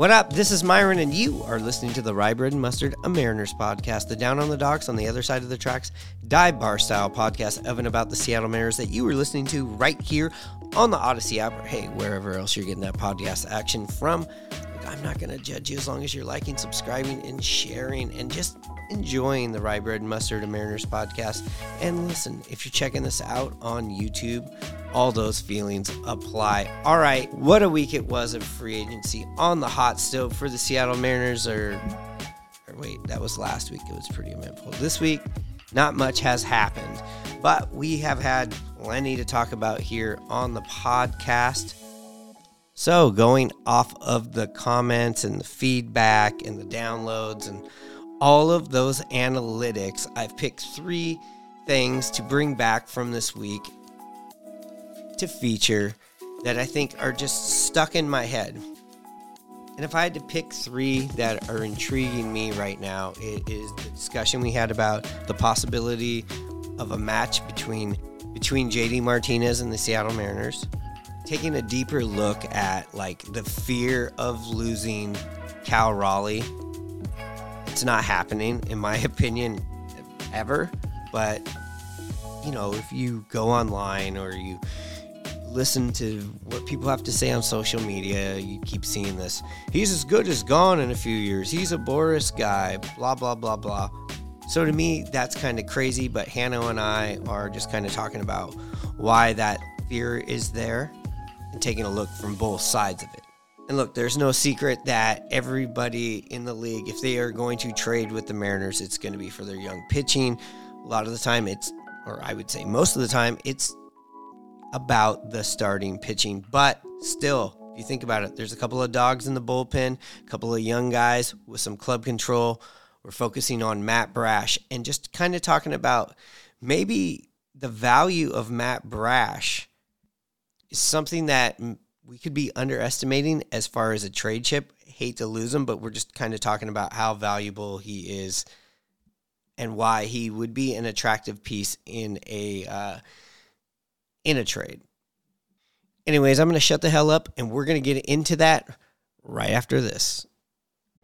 What up? This is Myron, and you are listening to the Rye Bread and Mustard, a Mariners podcast, the Down on the Docks on the other side of the tracks, dive bar style podcast of and about the Seattle Mariners that you are listening to right here on the Audacy app, or hey, wherever else you're getting that podcast action from. I'm not going to judge you as long as you're liking, subscribing, and sharing, and just enjoying the Rye Bread and Mustard, a Mariners podcast. And listen, if you're checking this out on YouTube, all those feelings apply. All right, what a week it was of free agency on the hot stove for the Seattle Mariners. Or, or wait, that was last week. It was pretty eventful. This week, not much has happened, but we have had plenty to talk about here on the podcast. So, going off of the comments and the feedback and the downloads and all of those analytics, I've picked three things to bring back from this week to feature that I think are just stuck in my head. And if I had to pick three that are intriguing me right now, it is the discussion we had about the possibility of a match between between JD Martinez and the Seattle Mariners, taking a deeper look at like the fear of losing Cal Raleigh. It's not happening, in my opinion, ever. But you know, if you go online or you listen to what people have to say on social media, you keep seeing this. He's as good as gone in a few years. He's a Boras guy, blah, blah, blah, blah. So to me, that's kind of crazy, but Hannah and I are just kind of talking about why that fear is there and taking a look from both sides of it. And look, there's no secret that everybody in the league, if they are going to trade with the Mariners, it's going to be for their young pitching. A lot of the time, it's, or I would say most of the time, it's about the starting pitching. But still, if you think about it, there's a couple of dogs in the bullpen, a couple of young guys with some club control. We're focusing on Matt Brash and just kind of talking about maybe the value of Matt Brash is something that we could be underestimating as far as a trade chip. Hate to lose him, but we're just kind of talking about how valuable he is and why he would be an attractive piece in a uh, in a trade. Anyways, I'm going to shut the hell up and we're going to get into that right after this.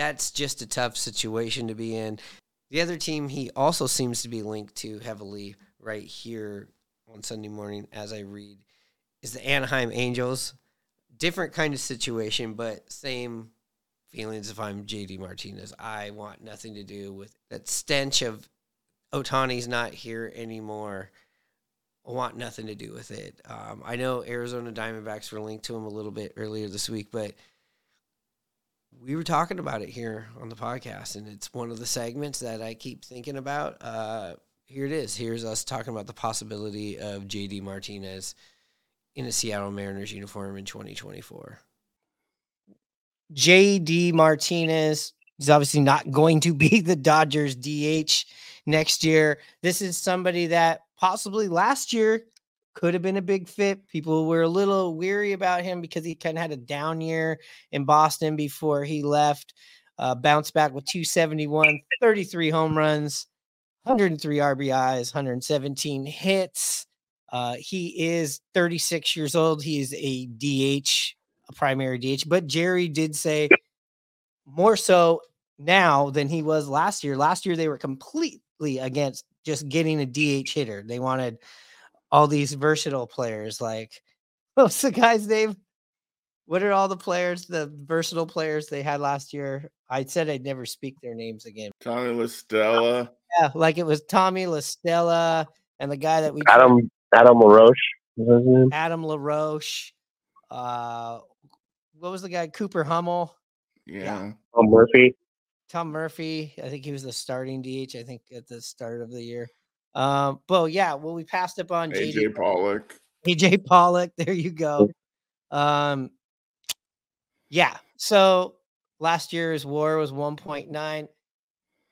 That's just a tough situation to be in. The other team he also seems to be linked to heavily right here on Sunday morning as I read is the Anaheim Angels. Different kind of situation, but same feelings if I'm JD Martinez. I want nothing to do with that stench of Ohtani's not here anymore. I want nothing to do with it. Um, I know Arizona Diamondbacks were linked to him a little bit earlier this week, but we were talking about it here on the podcast, and it's one of the segments that I keep thinking about. Uh, here it is. Here's us talking about the possibility of JD Martinez in a Seattle Mariners uniform in 2024. JD Martinez is obviously not going to be the Dodgers DH next year. This is somebody that possibly last year could have been a big fit. People were a little weary about him because he kind of had a down year in Boston before he left. Uh, bounced back with 271, 33 home runs, 103 RBIs, 117 hits. Uh, he is 36 years old. He is a DH, a primary DH. But Jerry did say more so now than he was last year. Last year, they were completely against just getting a DH hitter. They wanted all these versatile players. Like, what's the guy's name? What are all the players, the versatile players they had last year? I said I'd never speak their names again. Tommy La Stella. Yeah, like it was Tommy La Stella and the guy that we Adam Adam LaRoche. Is his name? Adam LaRoche. Uh, what was the guy? Cooper Hummel. Yeah. Tom Murphy. Tom Murphy. I think he was the starting DH. I think at the start of the year. Um, well, yeah. Well, we passed up on AJ Pollock. AJ Pollock. There you go. Um, yeah. So last year's WAR was 1.9.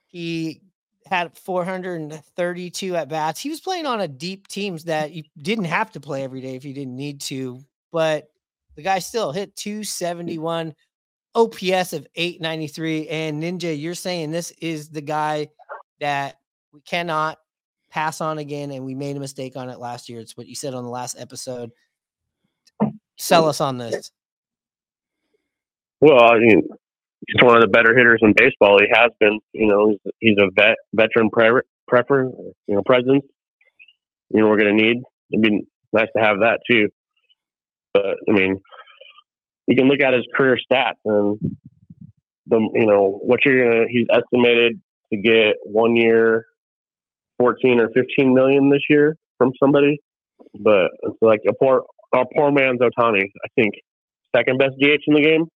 He had 432 at bats. He was playing on a deep teams that you didn't have to play every day if you didn't need to, but the guy still hit 271 OPS of 893. And Ninja, you're saying this is the guy that we cannot pass on again, and we made a mistake on it last year. It's what you said on the last episode. Sell us on this. Well, I mean, he's one of the better hitters in baseball. He has been. You know, he's, he's a vet, veteran pre- prepper. You know, presence. You know, we're going to need. It'd be nice to have that too. But I mean, you can look at his career stats and the you know what you're gonna. He's estimated to get one year, fourteen or fifteen million this year from somebody. But it's like a poor, a poor man's Ohtani. I think second best DH in the game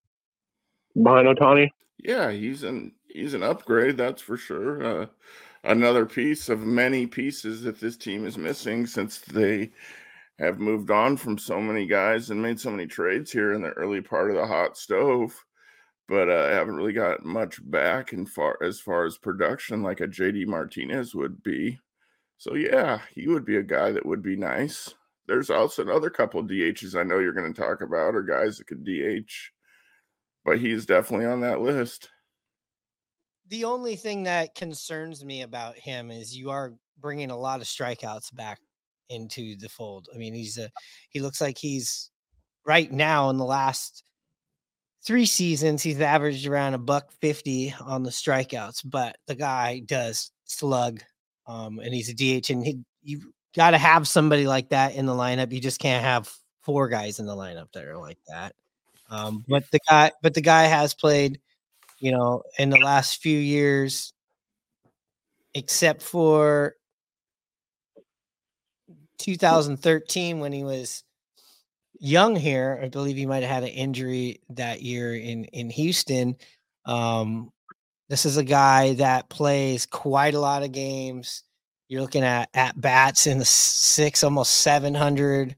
behind Ohtani. Yeah, he's an he's an upgrade, that's for sure. Uh, another piece of many pieces that this team is missing since they have moved on from so many guys and made so many trades here in the early part of the hot stove. But uh, haven't really got much back in far as far as production like a JD Martinez would be. So yeah, he would be a guy that would be nice. There's also another couple DHs I know you're going to talk about, or guys that could DH, but he's definitely on that list. The only thing that concerns me about him is you are bringing a lot of strikeouts back into the fold. I mean, he's a he looks like he's right now in the last three seasons, he's averaged around a buck fifty on the strikeouts. But the guy does slug, um, and he's a DH, and he, you got to have somebody like that in the lineup. You just can't have four guys in the lineup that are like that. Um, but the guy, but the guy has played, you know, in the last few years, except for 2013 when he was young here. I believe he might have had an injury that year in in Houston. Um, this is a guy that plays quite a lot of games. You're looking at at bats in the six, almost 700.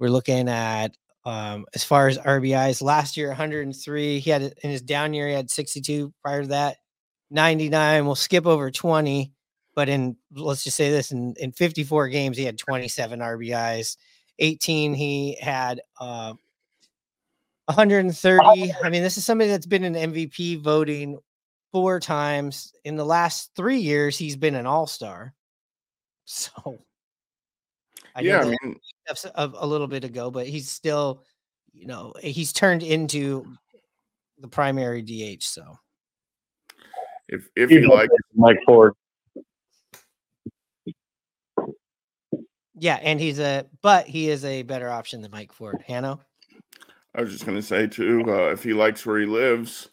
We're looking at um, as far as RBIs last year, 103. He had in his down year, he had 62. Prior to that, 99. We'll skip over 20, but in let's just say this in, in 54 games, he had 27 RBIs. 18, he had uh, 130. I mean, this is somebody that's been in MVP voting four times. In the last three years, he's been an all star. So, I Yeah, I mean- a, a little bit ago, but he's still, you know, he's turned into the primary DH. So, If if you like like, Mike Ford. Yeah, and he's a, but he is a better option than Mike Ford. Hanno, I was just going to say too, uh, if he likes where he lives,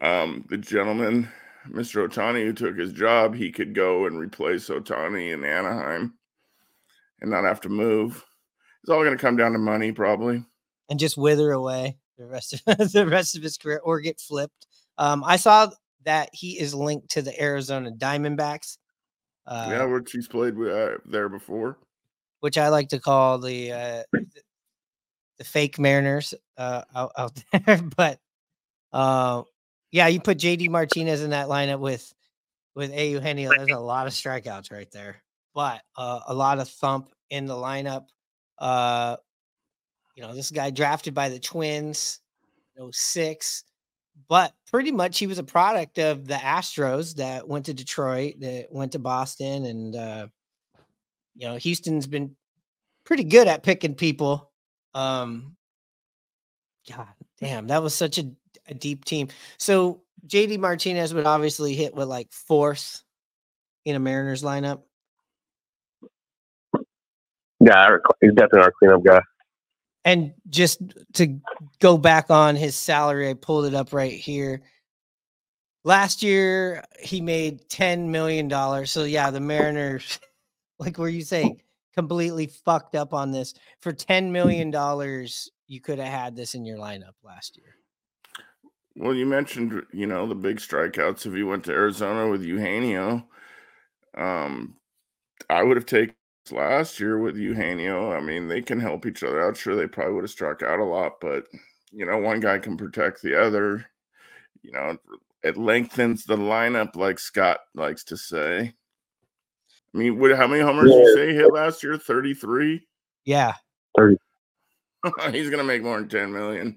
um, the gentleman, Mr. Ohtani, who took his job, he could go and replace Ohtani in Anaheim and not have to move. It's all going to come down to money, probably. and just wither away the rest of the rest of his career or get flipped. Um, I saw that he is linked to the Arizona Diamondbacks. Uh, yeah, which he's played with, uh, there before. Which I like to call the uh, the fake Mariners uh, out, out there. but uh, yeah, you put JD Martinez in that lineup with with A. Eugenio. There's a lot of strikeouts right there, but uh, a lot of thump in the lineup. Uh, you know, this guy drafted by the Twins, no six, but pretty much he was a product of the Astros that went to Detroit, that went to Boston, and uh, you know, Houston's been pretty good at picking people. Um, God damn, that was such a, a deep team. So JD Martinez would obviously hit with like fourth in a Mariners lineup. Yeah, he's definitely our cleanup guy. And just to go back on his salary, I pulled it up right here. Last year he made ten million dollars. So yeah, the Mariners, like where you say completely fucked up on this. For ten million dollars, you could have had this in your lineup last year. Well, you mentioned, you know, the big strikeouts. If you went to Arizona with Eugenio, um, I would have taken last year with Eugenio. I mean, they can help each other out. Sure, they probably would have struck out a lot, but you know, one guy can protect the other. You know, it lengthens the lineup, like Scott likes to say. I mean, what, how many homers did you say he hit last year? Thirty-three. Yeah. 30. He's gonna make more than ten million.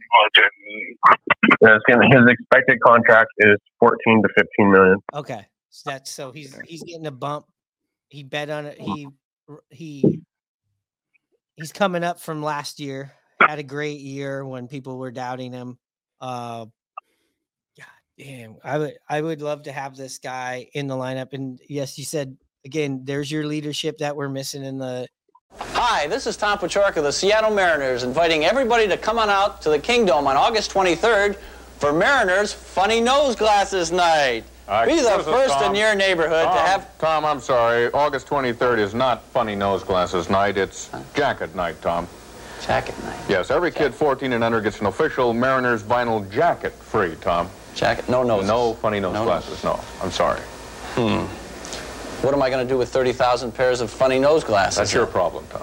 Yeah, his expected contract is 14 to 15 million. Okay. So that's so he's he's getting a bump. He bet on it. He he he's coming up from last year. Had a great year when people were doubting him. Uh God damn. I would I would love to have this guy in the lineup. And yes, you said again, there's your leadership that we're missing in the Hi, this is Tom Paciorek of the Seattle Mariners, inviting everybody to come on out to the Kingdom on August 23rd for Mariners Funny Nose Glasses Night. Be the first Tom. in your neighborhood Tom, to have. Tom, I'm sorry. August 23rd is not funny nose glasses night. It's jacket night, Tom. Jacket night. Yes, every kid 14 and under gets an official Mariners vinyl jacket free, Tom. Jacket, no noses. No funny nose No glasses, no. I'm sorry. Hmm. What am I going to do with 30,000 pairs of funny nose glasses? That's your problem, Tom.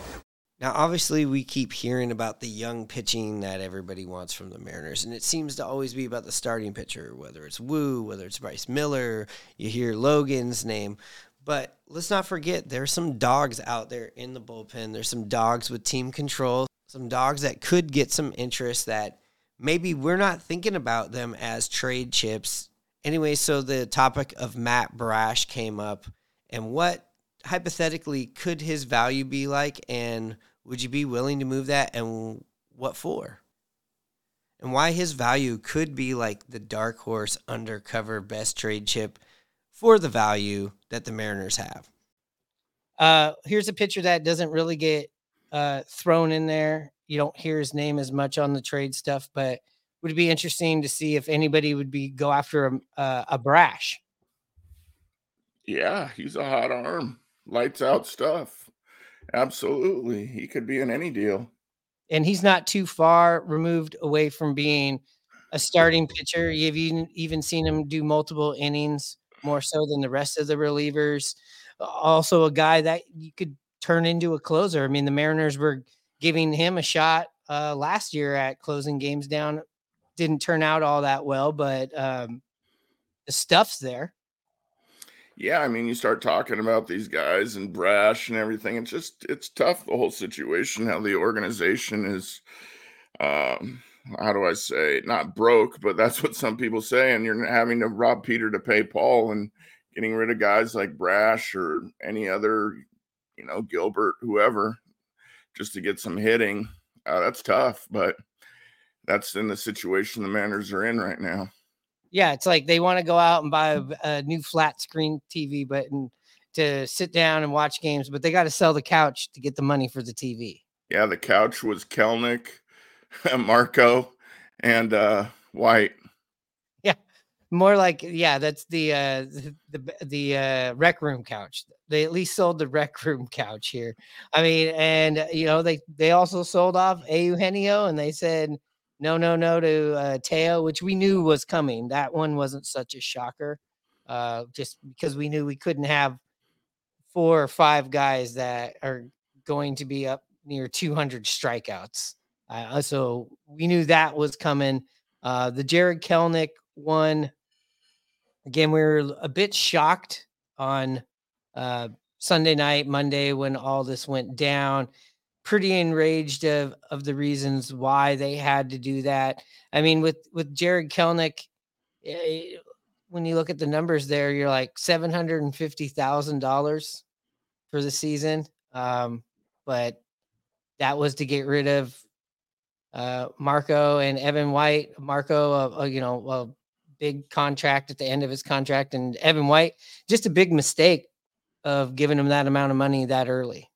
Now, obviously, we keep hearing about the young pitching that everybody wants from the Mariners, and it seems to always be about the starting pitcher, whether it's Woo, whether it's Bryce Miller, you hear Logan's name. But let's not forget, there's some dogs out there in the bullpen. There's some dogs with team control, some dogs that could get some interest that maybe we're not thinking about them as trade chips. Anyway, so the topic of Matt Brash came up, and what hypothetically could his value be like and would you be willing to move that and what for and why his value could be like the dark horse undercover best trade chip for the value that the Mariners have. Uh, here's a picture that doesn't really get uh, thrown in there. You don't hear his name as much on the trade stuff, but would it be interesting to see if anybody would be go after a, uh, a brash. Yeah, he's a hot arm, lights out stuff. Absolutely, he could be in any deal. And he's not too far removed away from being a starting pitcher. You've even even seen him do multiple innings more so than the rest of the relievers. Also, a guy that you could turn into a closer. I mean, the Mariners were giving him a shot uh, last year at closing games down. Didn't turn out all that well, but um, the stuff's there. Yeah, I mean, you start talking about these guys and brash and everything. It's just it's tough the whole situation. How the organization is, um, how do I say, not broke, but that's what some people say. And you're having to rob Peter to pay Paul, and getting rid of guys like Brash or any other, you know, Gilbert, whoever, just to get some hitting. Uh, that's tough, but that's in the situation the Mariners are in right now. Yeah, it's like they want to go out and buy a, a new flat screen TV, but and to sit down and watch games, but they got to sell the couch to get the money for the TV. Yeah, the couch was Kelenic, Marco, and uh, White. Yeah, more like yeah, that's the uh, the the, the uh, rec room couch. They at least sold the rec room couch here. I mean, and you know they they also sold off Eugenio, and they said no, no, no to uh, Teo, which we knew was coming. That one wasn't such a shocker, uh, just because we knew we couldn't have four or five guys that are going to be up near 200 strikeouts. Uh, so we knew that was coming. Uh, the Jarred Kelenic one, again, we were a bit shocked on uh, Sunday night, Monday when all this went down. Pretty enraged of of the reasons why they had to do that. I mean, with with Jarred Kelenic, eh, when you look at the numbers there, you're like seven hundred and fifty thousand dollars for the season. Um, but that was to get rid of uh, Marco and Evan White. Marco, uh, uh, you know, a big contract at the end of his contract, and Evan White, just a big mistake of giving him that amount of money that early.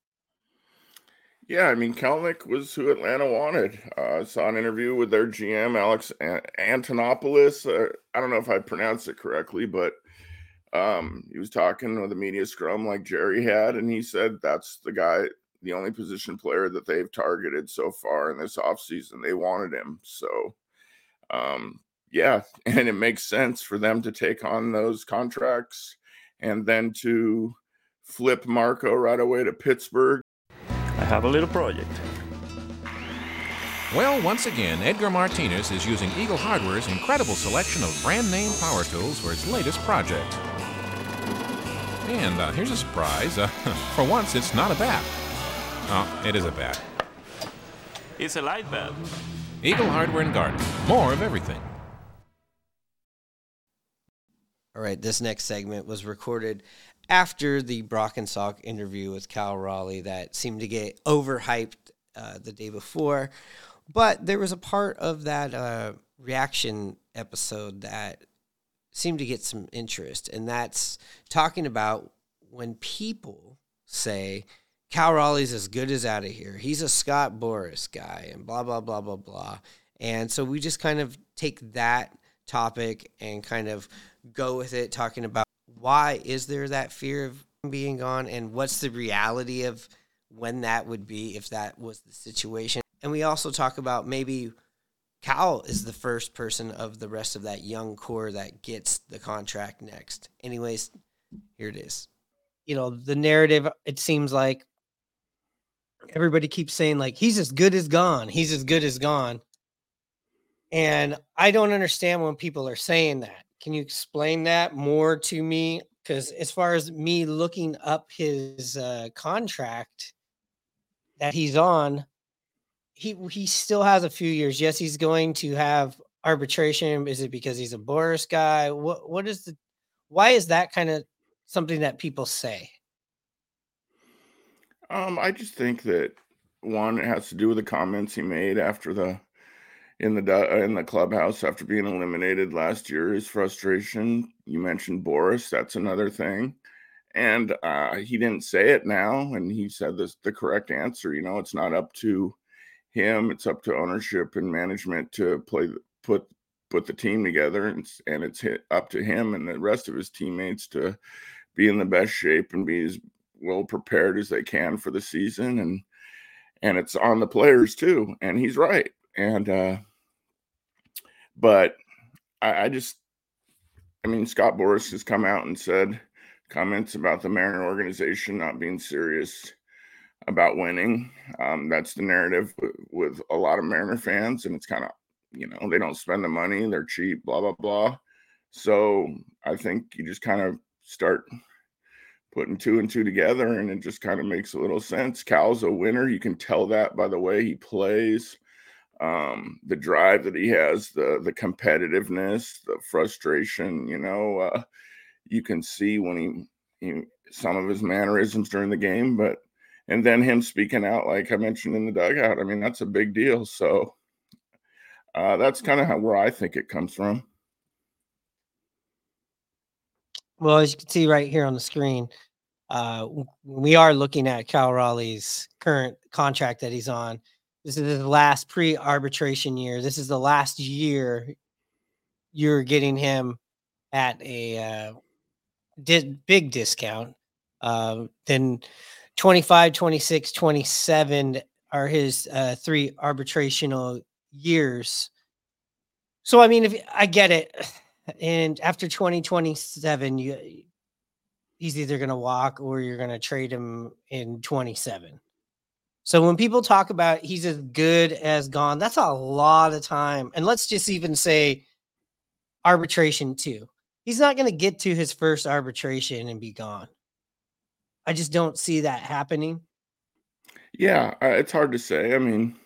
Yeah, I mean, Kelenic was who Atlanta wanted. Uh, I saw an interview with their GM, Alex Antonopoulos. Uh, I don't know if I pronounced it correctly, but um, he was talking with a media scrum like Jerry had, and he said that's the guy, the only position player that they've targeted so far in this offseason. They wanted him. So, um, yeah, and it makes sense for them to take on those contracts and then to flip Marco right away to Pittsburgh I have a little project. Well, once again, Edgar Martinez is using Eagle Hardware's incredible selection of brand name power tools for its latest project. And uh, here's a surprise. Uh, for once, it's not a bat. Oh, it is a bat. It's a light bat. Eagle Hardware and Garden. More of everything. All right, this next segment was recorded after the Brock and Salk interview with Cal Raleigh that seemed to get overhyped uh, the day before. But there was a part of that uh, reaction episode that seemed to get some interest, and that's talking about when people say Cal Raleigh's as good as out of here. He's a Scott Boras guy, and blah blah blah blah blah. And so we just kind of take that topic and kind of go with it, talking about why is there that fear of being gone and what's the reality of when that would be if that was the situation. And we also talk about maybe Cal is the first person of the rest of that young core that gets the contract next. Anyways, here it is. You know, the narrative, it seems like everybody keeps saying, like, he's as good as gone. He's as good as gone. And I don't understand when people are saying that. Can you explain that more to me? Because as far as me looking up his uh, contract that he's on, he he still has a few years. Yes, he's going to have arbitration. Is it because he's a Boras guy? What what is the why is that kind of something that people say? Um, I just think that one it has to do with the comments he made after the in the in the clubhouse after being eliminated last year. His frustration. You mentioned Boras. That's another thing. And uh, he didn't say it now, and he said this the correct answer. You know, it's not up to him; it's up to ownership and management to play put put the team together, and and it's up to him and the rest of his teammates to be in the best shape and be as well prepared as they can for the season. And and it's on the players too. And he's right. And uh, but I, I just, I mean, Scott Boras has come out and said comments about the Mariner organization not being serious about winning. Um, that's the narrative with, a lot of Mariner fans, and it's kind of, you know, they don't spend the money, they're cheap, blah blah blah. So I think you just kind of start putting two and two together, and it just kind of makes a little sense. Cal's a winner. You can tell that by the way he plays um the drive that he has the the competitiveness the frustration you know uh you can see when he, he some of his mannerisms during the game but and then him speaking out like i mentioned in the dugout i mean that's a big deal so uh that's kind of where i think it comes from Well, as you can see right here on the screen, uh, we are looking at Cal Raleigh's current contract that he's on. This is his last pre-arbitration year. This is the last year you're getting him at a uh, di- big discount. Um, then 25, 26, 27 are his uh, three arbitrational years. So, I mean, if I get it, and after 2027, you he's either going to walk or you're going to trade him in 27. So when people talk about he's as good as gone, that's a lot of time. And let's just even say arbitration too. He's not going to get to his first arbitration and be gone. I just don't see that happening. yeah uh, it's hard to say i mean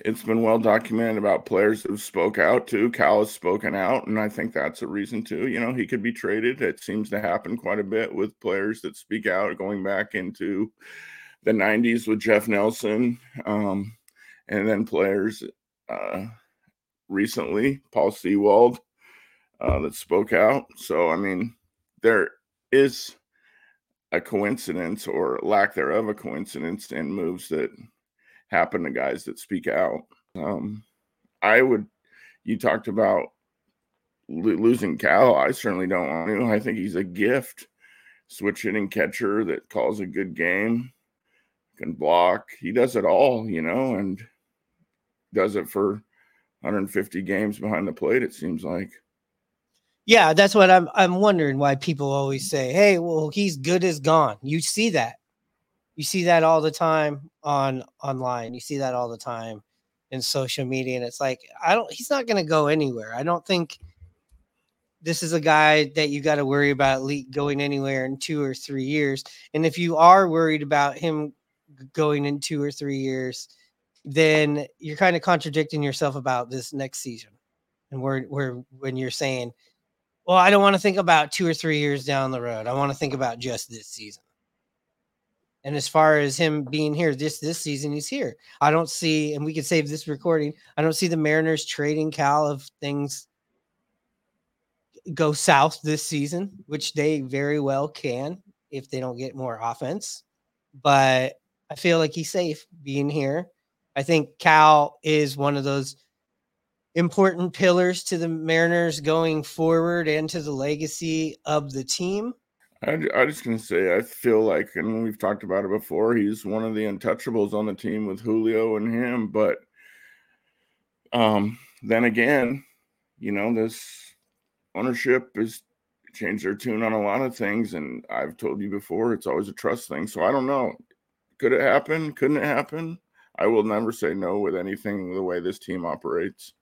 it's been well documented about players who've spoke out too cal has spoken out and i think that's a reason too you know he could be traded it seems to happen quite a bit with players that speak out going back into the 90s with jeff nelson um, and then players uh, recently paul Sewald, uh, that spoke out so i mean there is a coincidence or lack thereof a coincidence in moves that happen to guys that speak out. Um, I would, you talked about lo- losing Cal. I certainly don't want to. I think he's a gift, switch hitting catcher that calls a good game, can block. He does it all, you know, and does it for 150 games behind the plate. It seems like. Yeah, that's what I'm I'm wondering why people always say, "Hey, well, he's good as gone." You see that. You see that all the time on online. You see that all the time in social media and it's like, I don't he's not going to go anywhere. I don't think this is a guy that you got to worry about going anywhere in 2 or 3 years. And if you are worried about him going in 2 or 3 years, then you're kind of contradicting yourself about this next season. And we're, we're when you're saying, well, I don't want to think about two or three years down the road. I want to think about just this season. And as far as him being here this this season, he's here. I don't see, and we can save this recording. I don't see the Mariners trading Cal if things go south this season, which they very well can if they don't get more offense. But I feel like he's safe being here. I think Cal is one of those important pillars to the Mariners going forward and to the legacy of the team. I, I just gonna say I feel like, and we've talked about it before. He's one of the untouchables on the team with Julio and him. But um, then again, you know, this ownership has changed their tune on a lot of things, and I've told you before, it's always a trust thing. So I don't know. Could it happen? Couldn't it happen? I will never say no with anything the way this team operates.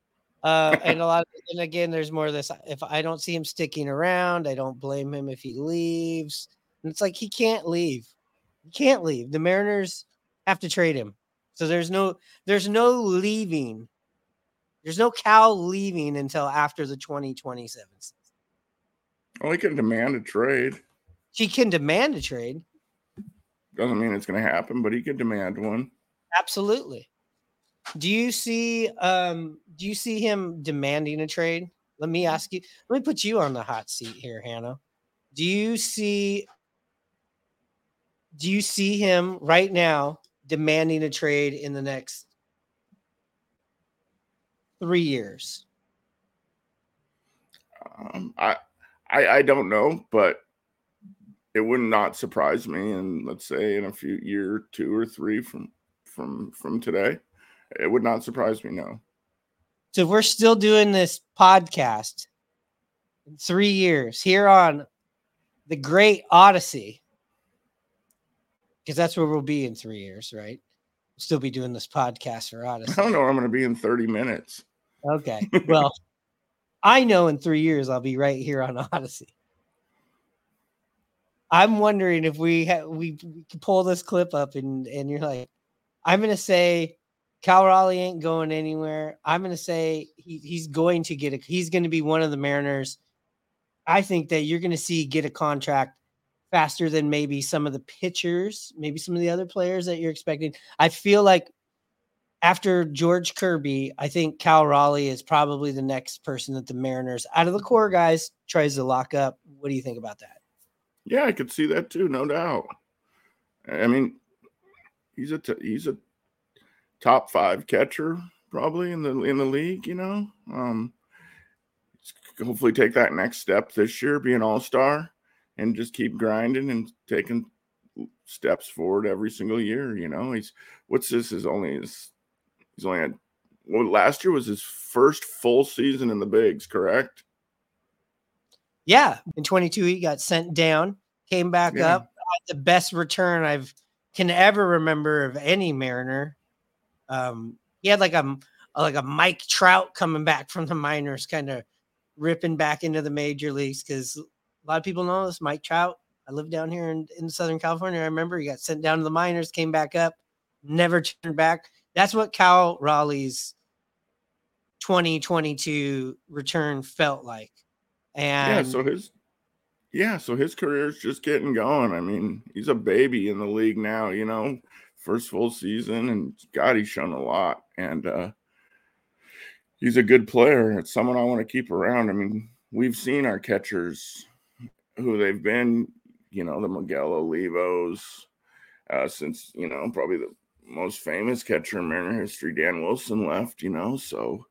Uh, and a lot of, and again, there's more of this. If I don't see him sticking around, I don't blame him if he leaves. And it's like he can't leave. He can't leave. The Mariners have to trade him. So there's no there's no leaving. There's no Cal leaving until after the 2027. season. Well, he can demand a trade. He can demand a trade. Doesn't mean it's going to happen, but he could demand one. Absolutely. Do you see um do you see him demanding a trade? Let me ask you, let me put you on the hot seat here, Hannah. Do you see do you see him right now demanding a trade in the next three years? Um, I, I I don't know, but it would not surprise me. And let's say in a few year, two or three from from from today, it would not surprise me. No. So we're still doing this podcast in three years here on the Great Audacy, because that's where we'll be in three years, right? We'll still be doing this podcast for Audacy. I don't know. where I'm going to be in 30 minutes. Okay. Well, I know in three years I'll be right here on Audacy. I'm wondering if we ha- we, pull this clip up and and you're like, I'm gonna say Cal Raleigh ain't going anywhere. I'm gonna say he, he's going to get a he's gonna be one of the Mariners. I think that you're gonna see get a contract faster than maybe some of the pitchers, maybe some of the other players that you're expecting. I feel like after George Kirby, I think Cal Raleigh is probably the next person that the Mariners, out of the core guys, tries to lock up. What do you think about that? Yeah, I could see that too, no doubt. I mean, he's a t- he's a top five catcher probably in the in the league. You know, um, hopefully take that next step this year, be an all star, and just keep grinding and taking steps forward every single year. You know, he's what's this is only his he's only had well last year was his first full season in the bigs, correct? Yeah, in 22 he got sent down, came back Yeah. up. The best return I've can ever remember of any Mariner. Um, he had like a like a Mike Trout coming back from the minors, kind of ripping back into the major leagues because a lot of people know this. Mike Trout. I live down here in, in Southern California. I remember he got sent down to the minors, came back up, never turned back. That's what Cal Raleigh's 2022 return felt like. And yeah, so his yeah, so his career's just getting going. I mean, he's a baby in the league now, you know, first full season, and God, he's shown a lot. And uh he's a good player. It's someone I want to keep around. I mean, we've seen our catchers who they've been, you know, the Miguel Olivos, uh, since, you know, probably the most famous catcher in Mariner history, Dan Wilson left, you know, so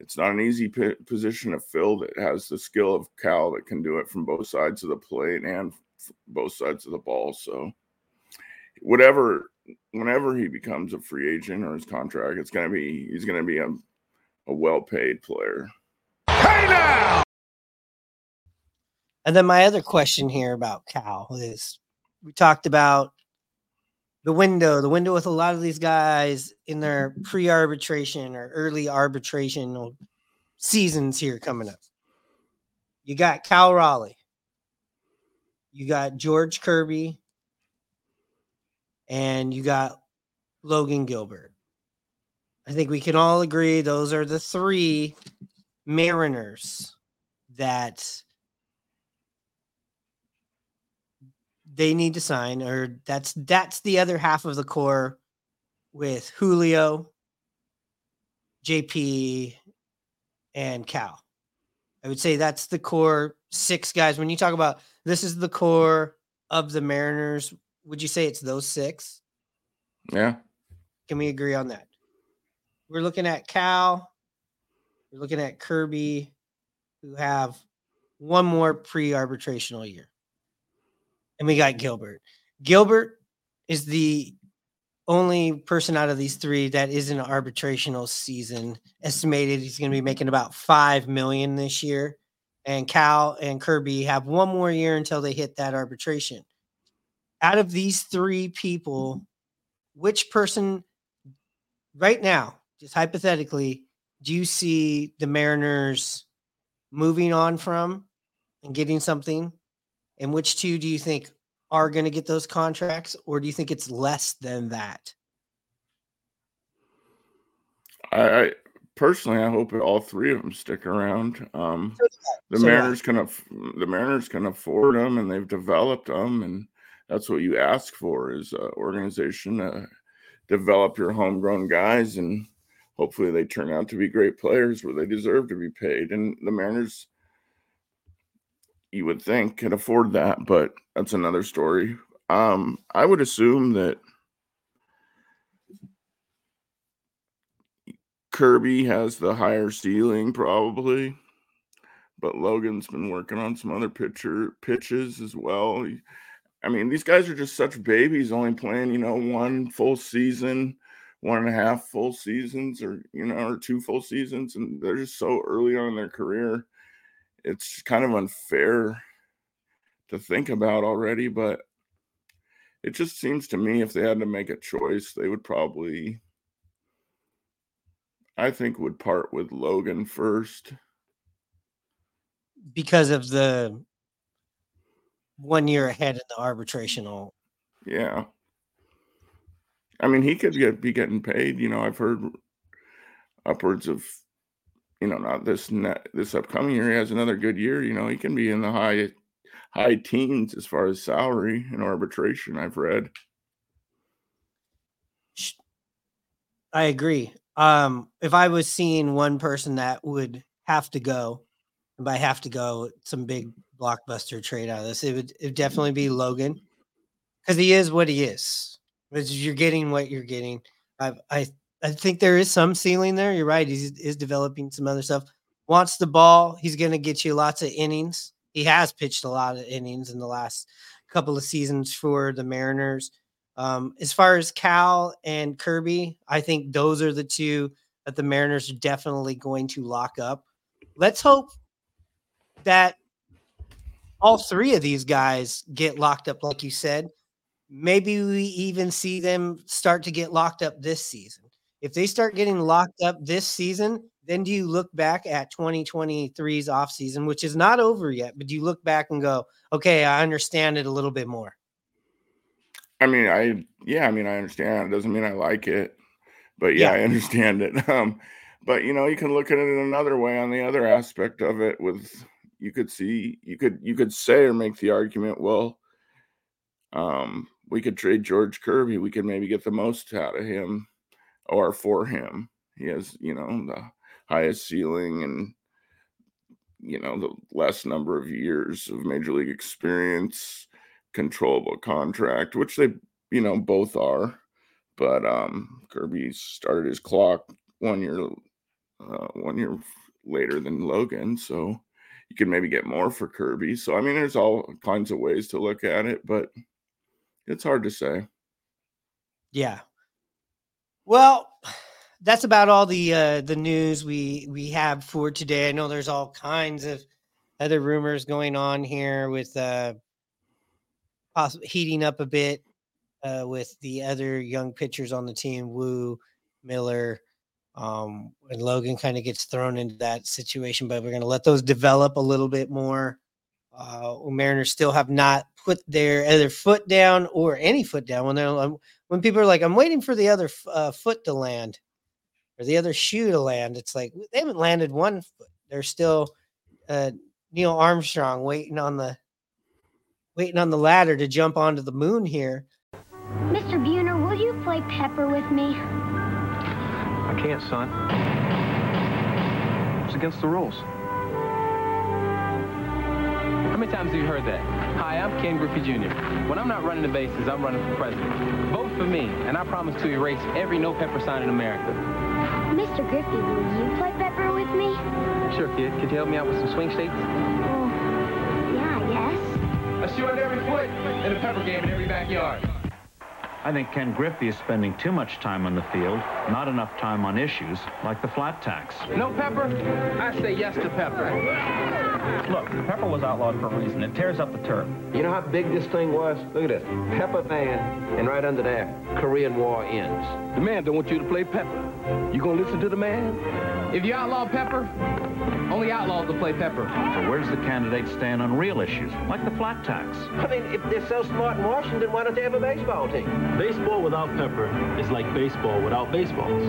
it's not an easy p- position to fill that has the skill of Cal that can do it from both sides of the plate and f- both sides of the ball. So, whatever, whenever he becomes a free agent or his contract, it's going to be he's going to be a, a well paid player. Hey now! And then my other question here about Cal is we talked about the window, the window with a lot of these guys in mm-hmm. their pre-arbitration or early arbitration seasons here coming up. You got Cal Raleigh. You got George Kirby. And you got Logan Gilbert. I think we can all agree those are the three Mariners that they need to sign, or that's that's the other half of the core with Julio, JP, and Cal. I would say that's the core six guys. When you talk about this is the core of the Mariners, would you say it's those six? Yeah. Can we agree on that? We're looking at Cal. We're looking at Kirby, who have one more pre-arbitrational year. And we got Gilbert. Gilbert is the only person out of these three that is in an arbitrational season. Estimated he's going to be making about five million this year. And Cal and Kirby have one more year until they hit that arbitration. Out of these three people, which person right now, just hypothetically, do you see the Mariners moving on from and getting something? And which two do you think are going to get those contracts, or do you think it's less than that? I, I personally, I hope all three of them stick around. Um, the So. Mariners can aff- the Mariners can afford them, and they've developed them, and that's what you ask for is uh, organization to develop your homegrown guys and hopefully they turn out to be great players where they deserve to be paid. And the Mariners, you would think, can afford that, but that's another story. Um, I would assume that Kirby has the higher ceiling, probably, but Logan's been working on some other pitcher pitches as well. I mean, these guys are just such babies, only playing, you know, one full season, one and a half full seasons, or you know, or two full seasons, and they're just so early on in their career. It's kind of unfair to think about already, but it just seems to me if they had to make a choice, they would probably, I think, would part with Logan first. because of the one year ahead in the arbitrational. Yeah. I mean, he could get be getting paid. You know, I've heard upwards of, you know, not this net this upcoming year. He has another good year. You know, he can be in the high high teens as far as salary and arbitration. I've read. I agree. Um, if I was seeing one person that would have to go, and by have to go, some big blockbuster trade out of this, it would it definitely be Logan, because he is what he is. You're getting what you're getting. I've I I think there is some ceiling there. You're right. He's is developing some other stuff. Wants the ball. He's going to get you lots of innings. He has pitched a lot of innings in the last couple of seasons for the Mariners. Um, as far as Cal and Kirby, I think those are the two that the Mariners are definitely going to lock up. Let's hope that all three of these guys get locked up, like you said. Maybe we even see them start to get locked up this season. If they start getting locked up this season, then do you look back at 2023's offseason, which is not over yet, but do you look back and go, okay, I understand it a little bit more? I mean, I yeah, I mean, I understand. It doesn't mean I like it, but yeah, Yeah. I understand it. Um, but you know, you can look at it in another way on the other aspect of it. With you could see, you could you could say or make the argument, well, um, we could trade George Kirby. We could maybe get the most out of him, or for him. He has, you know, the highest ceiling and you know the less number of years of major league experience controllable contract which they you know both are but um kirby started his clock one year uh, one year later than logan so you can maybe get more for kirby so i mean there's all kinds of ways to look at it but it's hard to say Yeah. Well, that's about all the uh the news we we have for today. I know there's all kinds of other rumors going on here with uh heating up a bit uh with the other young pitchers on the team, Woo, Miller, um and Logan kind of gets thrown into that situation, but we're going to let those develop a little bit more. Uh Mariners still have not put their either foot down or any foot down when they're um, when people are like, I'm waiting for the other uh, foot to land or the other shoe to land. It's like they haven't landed one foot. They're still uh, Neil Armstrong waiting on the waiting on the ladder to jump onto the moon here. Mr. Buhner, will you play Pepper with me? I can't, son. It's against the rules. How many times have you heard that? Hi, I'm Ken Griffey Jr. When I'm not running the bases, I'm running for president. Vote for me, and I promise to erase every no pepper sign in America. Mr. Griffey, will you play Pepper with me? Sure, kid. Could you help me out with some swing states? Oh, yeah, I guess. A shoe at every foot, and a pepper game in every backyard. I think Ken Griffey is spending too much time on the field, not enough time on issues like the flat tax. No pepper? I say yes to pepper. Look, pepper was outlawed for a reason. It tears up the turf. You know how big this thing was? Look at this. Pepper Van, and right under there, Korean War ends. The man don't want you to play pepper. You gonna listen to the man? If you outlaw pepper, only outlaws will play pepper. So where does the candidate stand on real issues like the flat tax? I mean, if they're so smart in Washington, why don't they have a baseball team? Baseball without pepper is like baseball without baseballs.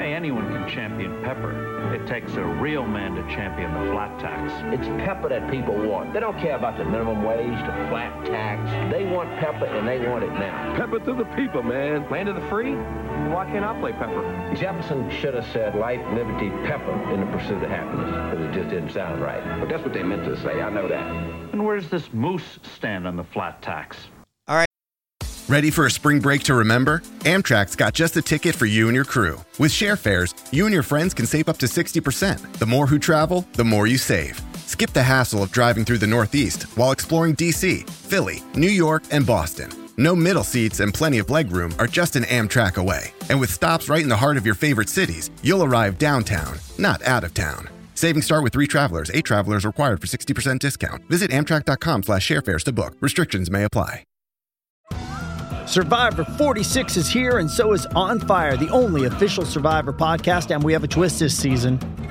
Hey, anyone can champion pepper. It takes a real man to champion the flat tax. It's pepper that people want. They don't care about the minimum wage, the flat tax. They want pepper and they want it now. Pepper to the people, man. Land of the free? Why can't I play pepper? Jefferson should have said life, liberty, pepper in the pursuit of happiness, because it just didn't sound right. But that's what they meant to say. I know that. And where's this moose stand on the flat tax? All right. Ready for a spring break to remember? Amtrak's got just the ticket for you and your crew. With share fares, you and your friends can save up to 60%. The more who travel, the more you save. Skip the hassle of driving through the Northeast while exploring DC, Philly, New York, and Boston. No middle seats and plenty of legroom are just an Amtrak away. And with stops right in the heart of your favorite cities, you'll arrive downtown, not out of town. Savings start with three travelers. Eight travelers required for 60% discount. Visit amtrak.com slash sharefares to book. Restrictions may apply. Survivor 46 is here, and so is On Fire, the only official Survivor podcast. And we have a twist this season.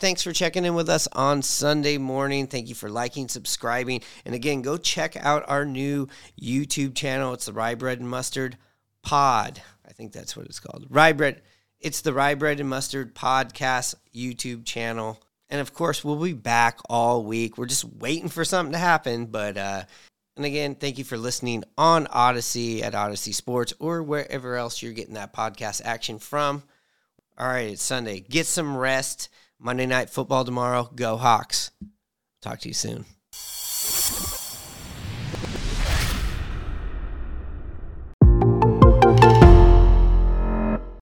Thanks for checking in with us on Sunday morning. Thank you for liking, subscribing, and again, go check out our new YouTube channel. It's the Rye Bread and Mustard Pod. I think that's what it's called. Rye Bread. It's the Rye Bread and Mustard Podcast YouTube channel. And of course, we'll be back all week. We're just waiting for something to happen. But, uh, and again, thank you for listening on Audacy at Audacy Sports or wherever else you're getting that podcast action from. All right, it's Sunday. Get some rest. Monday Night Football tomorrow. Go Hawks. Talk to you soon.